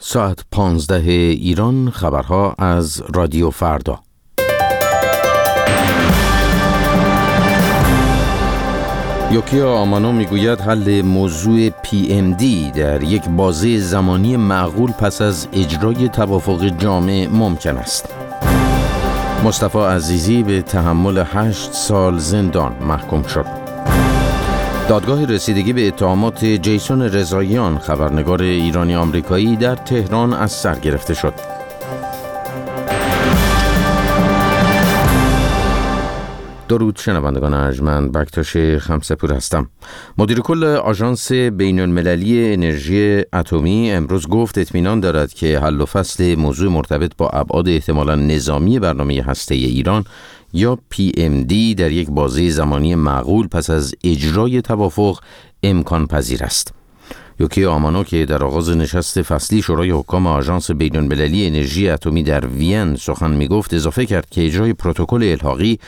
ساعت پانزده ایران خبرها از رادیو فردا یوکیا آمانو می‌گوید حل موضوع دی در یک بازه زمانی معقول پس از اجرای توافق جامع ممکن است. مصطفی عزیزی به تحمل هشت سال زندان محکوم شد. دادگاه رسیدگی به اتهامات جیسون رضاییان خبرنگار ایرانی آمریکایی در تهران از سر گرفته شد. درود شنوندگان ارجمند بکتاش خمسپور هستم مدیر کل آژانس بین المللی انرژی اتمی امروز گفت اطمینان دارد که حل و فصل موضوع مرتبط با ابعاد احتمالا نظامی برنامه هسته ایران یا PMD در یک بازه زمانی معقول پس از اجرای توافق امکان پذیر است. یوکی آمانو که در آغاز نشست فصلی شورای حکام آژانس بین المللی انرژی اتمی در وین سخن می گفت اضافه کرد که اجرای پروتکل الحاقی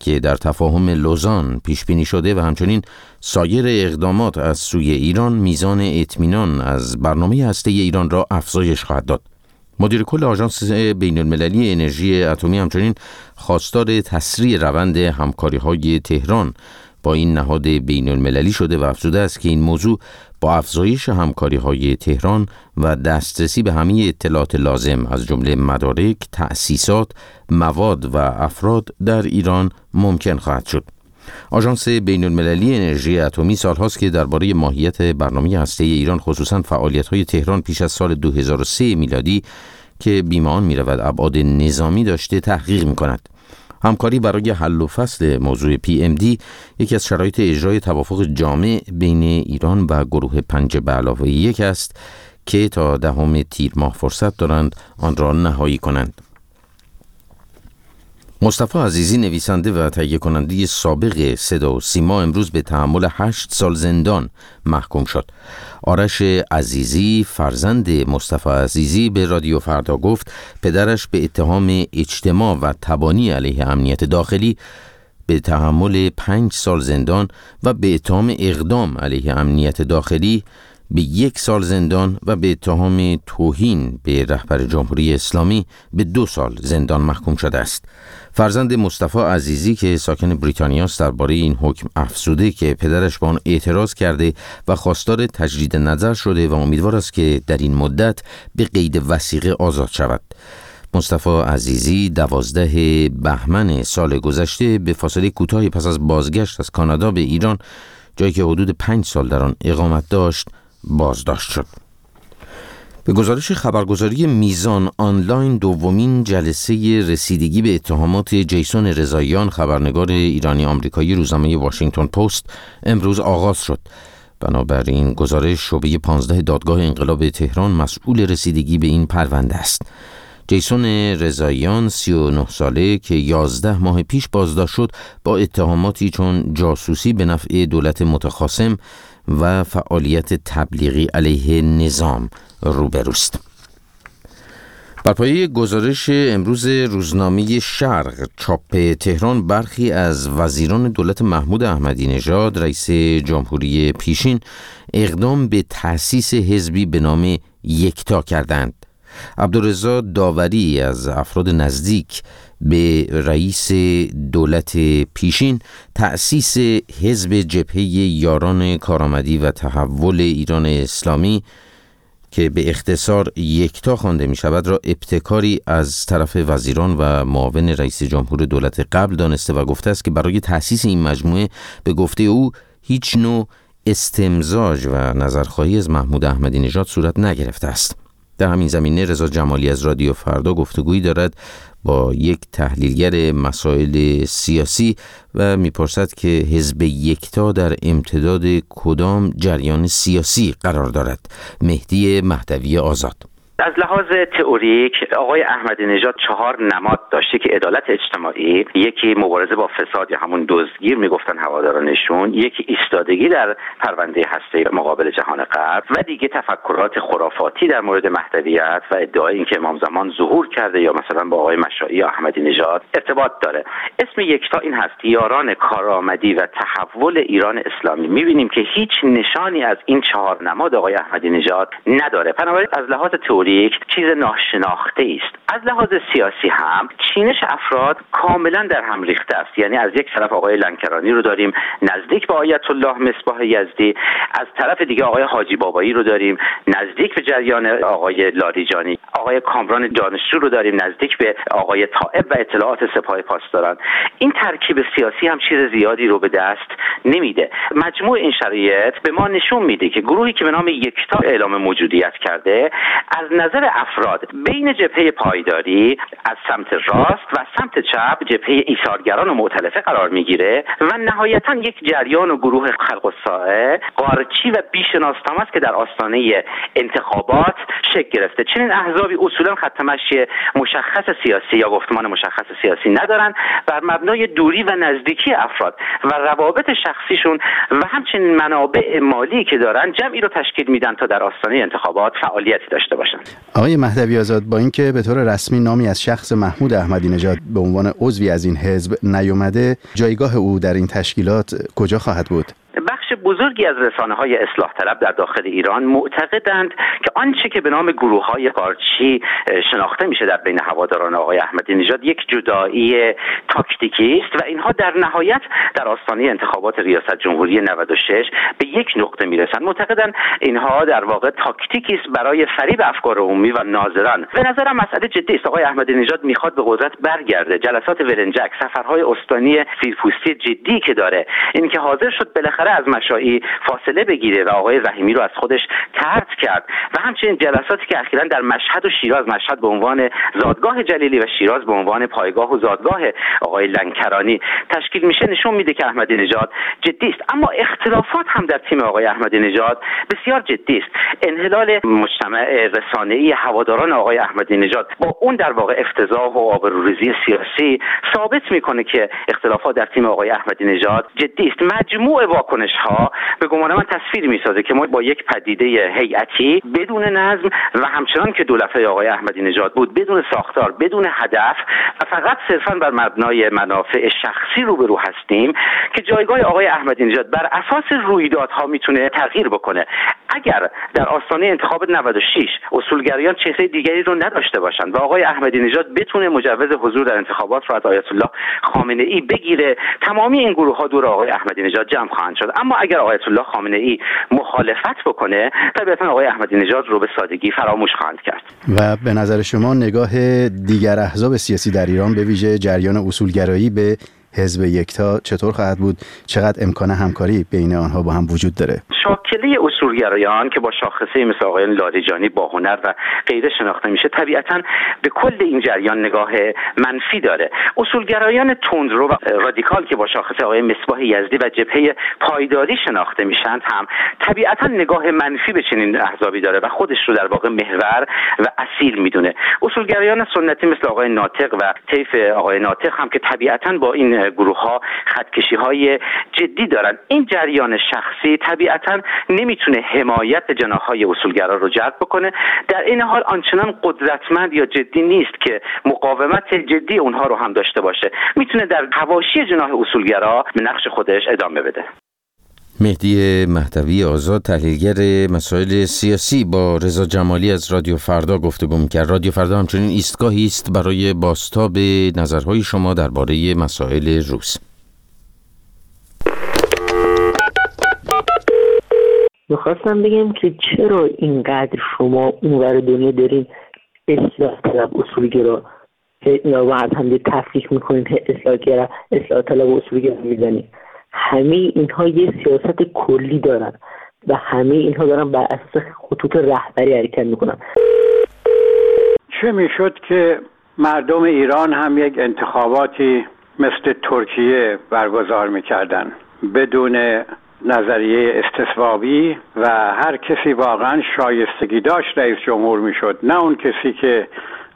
که در تفاهم لوزان پیش بینی شده و همچنین سایر اقدامات از سوی ایران میزان اطمینان از برنامه هسته ایران را افزایش خواهد داد. مدیر کل آژانس بین المللی انرژی اتمی همچنین خواستار تسریع روند همکاری های تهران با این نهاد بین المللی شده و افزوده است که این موضوع با افزایش همکاری های تهران و دسترسی به همه اطلاعات لازم از جمله مدارک، تأسیسات، مواد و افراد در ایران ممکن خواهد شد. آژانس بین المللی انرژی اتمی سالهاست که درباره ماهیت برنامه هسته ایران خصوصا فعالیت های تهران پیش از سال 2003 میلادی که بیمان می رود ابعاد نظامی داشته تحقیق می کند. همکاری برای حل و فصل موضوع PMD یکی از شرایط اجرای توافق جامع بین ایران و گروه پنج به علاوه یک است که تا دهم تیر ماه فرصت دارند آن را نهایی کنند. مصطفی عزیزی نویسنده و تهیه کننده سابق صدا و سیما امروز به تحمل هشت سال زندان محکوم شد. آرش عزیزی فرزند مصطفی عزیزی به رادیو فردا گفت پدرش به اتهام اجتماع و تبانی علیه امنیت داخلی به تحمل پنج سال زندان و به اتهام اقدام علیه امنیت داخلی به یک سال زندان و به اتهام توهین به رهبر جمهوری اسلامی به دو سال زندان محکوم شده است. فرزند مصطفی عزیزی که ساکن بریتانیا است درباره این حکم افسوده که پدرش با آن اعتراض کرده و خواستار تجدید نظر شده و امیدوار است که در این مدت به قید وسیقه آزاد شود. مصطفی عزیزی دوازده بهمن سال گذشته به فاصله کوتاهی پس از بازگشت از کانادا به ایران جایی که حدود پنج سال در آن اقامت داشت بازداشت شد. به گزارش خبرگزاری میزان آنلاین دومین جلسه رسیدگی به اتهامات جیسون رضاییان خبرنگار ایرانی آمریکایی روزنامه واشنگتن پست امروز آغاز شد. بنابراین گزارش شعبه 15 دادگاه انقلاب تهران مسئول رسیدگی به این پرونده است. جیسون رضاییان 39 ساله که 11 ماه پیش بازداشت شد با اتهاماتی چون جاسوسی به نفع دولت متخاصم و فعالیت تبلیغی علیه نظام روبروست. بر پایه گزارش امروز روزنامه شرق چاپ تهران برخی از وزیران دولت محمود احمدی نژاد رئیس جمهوری پیشین اقدام به تأسیس حزبی به نام یکتا کردند عبدالرضا داوری از افراد نزدیک به رئیس دولت پیشین تأسیس حزب جبهه یاران کارآمدی و تحول ایران اسلامی که به اختصار یکتا خوانده می شود را ابتکاری از طرف وزیران و معاون رئیس جمهور دولت قبل دانسته و گفته است که برای تأسیس این مجموعه به گفته او هیچ نوع استمزاج و نظرخواهی از محمود احمدی نژاد صورت نگرفته است. در همین زمینه رضا جمالی از رادیو فردا گفتگویی دارد با یک تحلیلگر مسائل سیاسی و می‌پرسد که حزب یکتا در امتداد کدام جریان سیاسی قرار دارد. مهدی مهدوی آزاد. از لحاظ تئوریک آقای احمدی نژاد چهار نماد داشته که عدالت اجتماعی یکی مبارزه با فساد یا همون دزدگیر می‌گفتن هوادارانشون یکی ایستادگی در پرونده هسته مقابل جهان غرب و دیگه تفکرات خرافاتی در مورد مهدویت و ادعای اینکه امام زمان ظهور کرده یا مثلا با آقای مشایی احمدی نژاد ارتباط داره. اسم یکتا این هست یاران کارآمدی و تحول ایران اسلامی. می‌بینیم که هیچ نشانی از این چهار نماد آقای احمدی نژاد نداره. بنابراین از لحاظ تئوری اوریک چیز ناشناخته است. از لحاظ سیاسی هم چینش افراد کاملا در هم ریخته است. یعنی از یک طرف آقای لنکرانی رو داریم نزدیک به آیت الله مصباح یزدی از طرف دیگه آقای حاجی بابایی رو داریم نزدیک به جریان آقای لاریجانی آقای کامران دانشجو رو داریم نزدیک به آقای طائب و اطلاعات سپاه پاسداران. این ترکیب سیاسی هم چیز زیادی رو به دست نمیده. مجموع این شرایط به ما نشون میده که گروهی که به نام یکتا اعلام موجودیت کرده از نظر افراد بین جبهه پایداری از سمت راست و سمت چپ جبهه ایثارگران و معتلفه قرار می‌گیره و نهایتا یک جریان و گروه خلق و قارچی و بیشناستم است که در آستانه انتخابات شکل گرفته. چنین احزابی اصولا خط مشی مشخص سیاسی یا گفتمان مشخص سیاسی ندارند. بر مبنای دوری و نزدیکی افراد و روابط شخصیشون و همچنین منابع مالی که دارن جمعی رو تشکیل میدن تا در آستانه انتخابات فعالیتی داشته باشن. آقای مهدوی آزاد با اینکه به طور رسمی نامی از شخص محمود احمدی نژاد به عنوان عضوی از این حزب نیومده جایگاه او در این تشکیلات کجا خواهد بود؟ بخش بزرگی از رسانه های اصلاح طلب در داخل ایران معتقدند که آنچه که به نام گروه های قارچی شناخته میشه در بین هواداران آقای احمدی نژاد یک جدایی تاکتیکی است و اینها در نهایت در آستانه انتخابات ریاست جمهوری 96 به یک نقطه می‌رسند. معتقدند اینها در واقع تاکتیکی است برای فریب افکار عمومی و ناظران. به نظرم مسئله جدی است. آقای احمدی نژاد می‌خواد به قدرت برگرده. جلسات ولنجک سفرهای استانی زیرپوستی جدی که داره اینکه حاضر شد بالاخره از مشایی فاصله بگیره و آقای رحیمی رو از خودش ترد کرد. و همچنین جلساتی که اخیرا در مشهد و شیراز مشهد به عنوان زادگاه جلیلی و شیراز به عنوان پایگاه و زادگاه آقای لنکرانی تشکیل میشه نشون میده که احمدی نژاد جدی است. اما اختلافات هم در تیم آقای احمدی نژاد بسیار جدی است. انحلال مجتمع رسانه‌ای هواداران آقای احمدی نژاد با اون در واقع افتضاح و آبروریزی سیاسی ثابت می‌کنه که اختلافات در تیم آقای احمدی نژاد جدی است. مجموع واکنش ها به گمان من تصویر می‌سازه که ما با یک پدیده هیئتی بدون نظم و همچنان که دولت های آقای احمدی نژاد بود بدون ساختار بدون هدف و فقط صرفا بر مبنای منافع شخصی روبرو هستیم که جایگاه آقای احمدی نژاد بر اساس رویدادها می‌تونه تغییر بکنه. اگر در آستانه انتخاب 96 اصولگرایان چهره دیگری رو نداشته باشند و آقای احمدی نژاد بتونه مجوز حضور در انتخابات رو از آیت الله خامنه ای بگیره تمامی این گروه ها دور آقای احمدی نژاد جمع خواهند شد. اما اگر آیت الله خامنه ای مخالفت بکنه طبیعتا آقای احمدی نژاد رو به سادگی فراموش خواهند کرد. و به نظر شما نگاه دیگر احزاب سیاسی در ایران به ویژه جریان اصولگرایی به حزب یکتا چطور خواهد بود؟ چقدر امکان همکاری بین آنها با هم وجود داره؟ شاکله اصولگرایان که با شاخصه مثل آقایان لاریجانی با هنر و غیره شناخته میشه طبیعتا به کل این جریان نگاه منفی داره. اصولگرایان تندرو و رادیکال که با شاخصه آقای مصباح یزدی و جبهه پایداری شناخته میشند هم طبیعتا نگاه منفی به چنین احزابی داره و خودش رو در واقع محور و اصیل می‌دونه. اصولگرایان سنتی مثل آقای ناطق و طیف آقای ناطق هم که طبیعتا با این گروه ها خطکشی های جدی دارن. این جریان شخصی طبیعتا نمی‌تونه حمایت های اصولگرا رو جلب بکنه. در این حال آنچنان قدرتمند یا جدی نیست که مقاومت جدی اونها رو هم داشته باشه. می‌تونه در حواشی جناح اصولگرا به نقش خودش ادامه بده. مهدی مهدوی آزاد تحلیلگر مسائل سیاسی با رضا جمالی از رادیو فردا گفتگو کرد رادیو فردا همچنین ایستگاهی است برای باستاب نظرهای شما درباره مسائل روز می‌خواستم بگم که چرا اینقدر شما اونور دنیا دارین اصلاح طلب اصولگرا؟ و از هم تفکیک می‌کنین اصلاح اصلاح طلب اصولگرا می‌زنین. همه اینها یه سیاست کلی دارن و همه اینها دارن بر اساس خطوط رهبری حرکت می‌کنن. چه می‌شد که مردم ایران هم یک انتخاباتی مثل ترکیه برگزار می‌کردن؟ بدون نظریه استصوابی و هر کسی واقعا شایستگی داشت رئیس جمهور می‌شد نه اون کسی که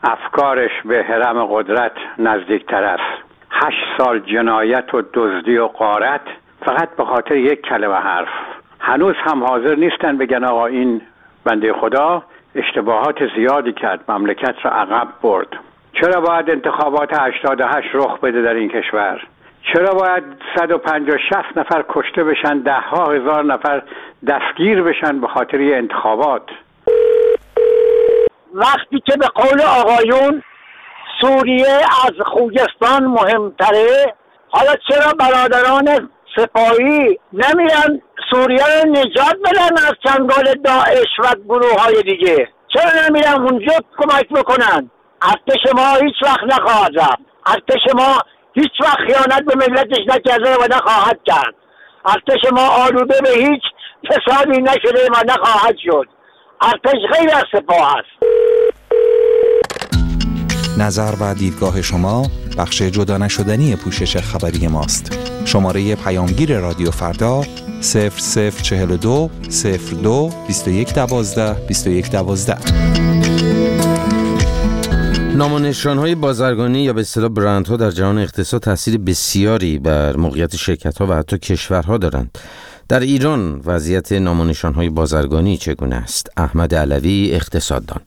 افکارش به حرم قدرت نزدیکتر است. هشت سال جنایت و دزدی و قارت فقط به خاطر یک کلمه حرف. هنوز هم حاضر نیستن بگن آقا این بنده خدا اشتباهات زیادی کرد مملکت را عقب برد. چرا باید انتخابات 88 رخ بده در این کشور؟ چرا باید 150 60 نفر کشته بشن ده ها هزار نفر دستگیر بشن به خاطر انتخابات؟ وقتی که به قول آقایون سوریه از خوزستان مهمتره. حالا چرا برادران سپاهی نمیرن سوریه رو نجات بدن از چنگال داعش و گروه های دیگه؟ چرا نمیرن اونجا کمک بکنن؟ ارتش ما هیچ وقت نخواهد رفت. ارتش ما هیچ وقت خیانت به ملتش نکرده و نخواهد کرد. ارتش ما آلوده به هیچ فسادی نشده و نخواهد شد. ارتش غیر از سپاه است. نظر و دیدگاه شما بخش جدا نشدنی پوشش خبری ماست شماره پیامگیر رادیو فردا 0042 02 21 12 21 12 نام های بازرگانی یا به اصطلاح برندها در جهان اقتصاد تاثیر بسیاری بر موقعیت شرکت ها و حتی کشورها دارند. در ایران وضعیت نام های بازرگانی چگونه است؟ احمد علوی اقتصاددان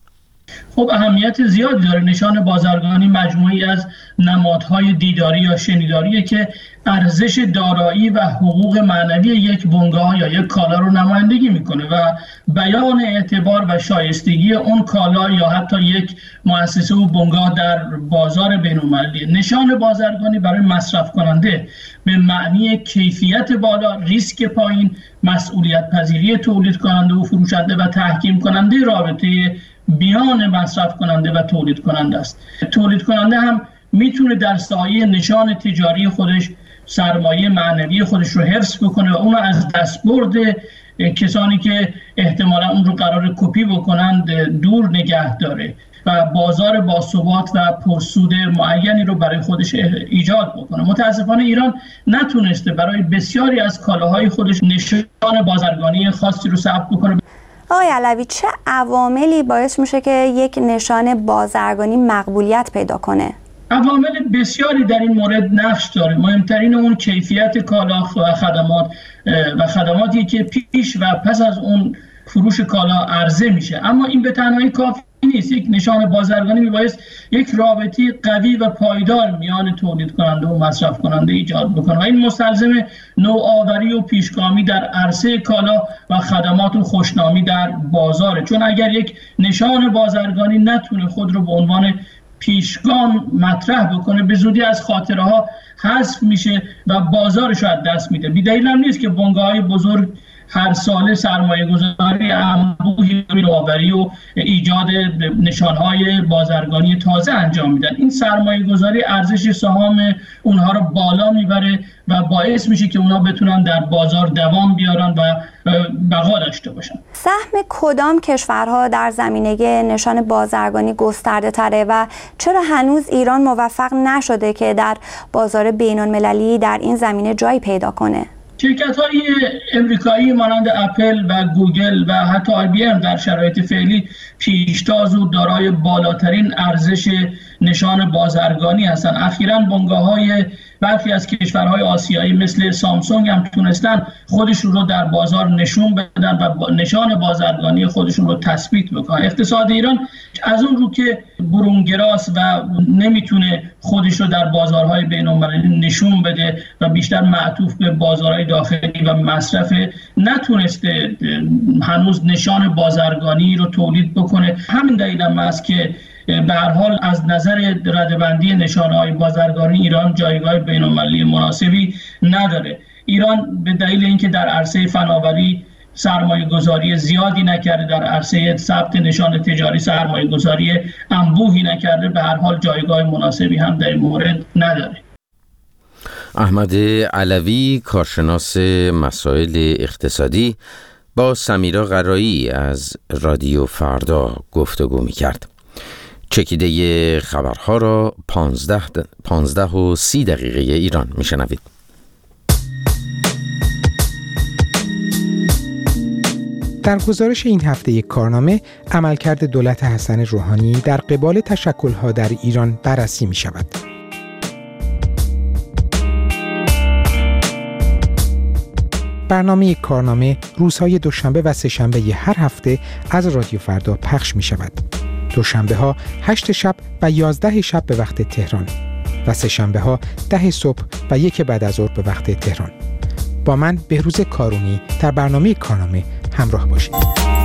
خب اهمیت زیادی داره. نشان بازرگانی مجموعی از نمادهای دیداری یا شنیداریه که ارزش دارایی و حقوق معنوی یک بنگاه یا یک کالا رو نمایندگی می‌کنه و بیان اعتبار و شایستگی اون کالا یا حتی یک مؤسسه و بنگاه در بازار بین‌المللی. نشان بازرگانی برای مصرف کننده به معنی کیفیت بالا ریسک پایین مسئولیت پذیری تولید کننده و فروشنده و تحکیم کننده رابطه بیان مصرف کننده و تولید کننده است. تولید کننده هم می‌تونه در سایه نشان تجاری خودش سرمایه معنوی خودش رو حفظ بکنه و اون از دستبرد کسانی که احتمالا اون رو قرار کپی بکنند دور نگه داره و بازار باثبات و پرسود معینی رو برای خودش ایجاد بکنه. متاسفانه ایران نتونسته برای بسیاری از کالاهای خودش نشان بازرگانی خاصی رو ثبت بکنه. آقای علوی چه عواملی باعث میشه که یک نشان بازرگانی مقبولیت پیدا کنه؟ عوامل بسیاری در این مورد نقش داره. مهمترین اون کیفیت کالا و خدمات و خدماتی که پیش و پس از اون فروش کالا عرضه میشه. اما این به تنهایی کافی نیست. یک نشان بازرگانی میبایست یک رابطی قوی و پایدار میان تولید کننده و مصرف کننده ایجاد بکنه. و این مستلزم نوآوری و پیشگامی در عرصه کالا و خدمات و خوشنامی در بازاره. چون اگر یک نشان بازرگانی نتونه خود رو به عنوان پیشگام مطرح بکنه به زودی از خاطره ها حذف میشه و بازارش از دست میده. بیدلیل هم نیست که بنگاه های بزرگ هر ساله سرمایه گذاری انبوهی نوآوری و ایجاد نشانهای بازرگانی تازه انجام میدن. این سرمایه گذاری ارزش سهام اونها رو بالا می‌بره و باعث میشه که اونا بتونن در بازار دوام بیارن و بقا داشته باشن. سهم کدام کشورها در زمینه نشان بازرگانی گسترده تره و چرا هنوز ایران موفق نشده که در بازار بین المللی در این زمینه جایی پیدا کنه؟ شرکت های امریکایی مانند اپل و گوگل و حتی آی در شرایط فعلی پیشتاز و دارای بالاترین ارزش نشان بازرگانی هستند اخیرا بنگاه های برخی از کشورهای آسیایی مثل سامسونگ هم تونستن خودشون رو در بازار نشون بدن و نشان بازرگانی خودشون رو تثبیت بکنن. اقتصاد ایران از اون رو که برونگراس و نمی‌تونه خودش رو در بازارهای بین نشون بده و بیشتر معطوف به بازارهای داخلی و مصرف نتونسته هنوز نشان بازرگانی رو تولید بکنه. همین دلیل هم است که به هر حال از نظر ردبندی نشانه های بازرگانی ایران جایگاه بین مناسبی نداره ایران به دلیل اینکه در عرصه فناوری سرمایه گذاری زیادی نکرده در عرصه ثبت نشان تجاری سرمایه گذاری انبوهی نکرده به هر حال جایگاه مناسبی هم در این مورد نداره احمد علوی کارشناس مسائل اقتصادی با سمیرا غرایی از رادیو فردا گفتگو می کرد. چکیده خبرها را پانزده, پانزده و سی دقیقه ایران میشنوید در گزارش این هفته کارنامه عملکرد دولت حسن روحانی در قبال تشکلها در ایران بررسی می شود. برنامه کارنامه روزهای دوشنبه و سهشنبه هر هفته از رادیو فردا پخش می شود. دوشنبه ها 8 شب و 11 شب به وقت تهران و سه شنبه ها 10 صبح و یک بعد از ظهر به وقت تهران. با من بهروز کارونی در برنامه کارنامه همراه باشید.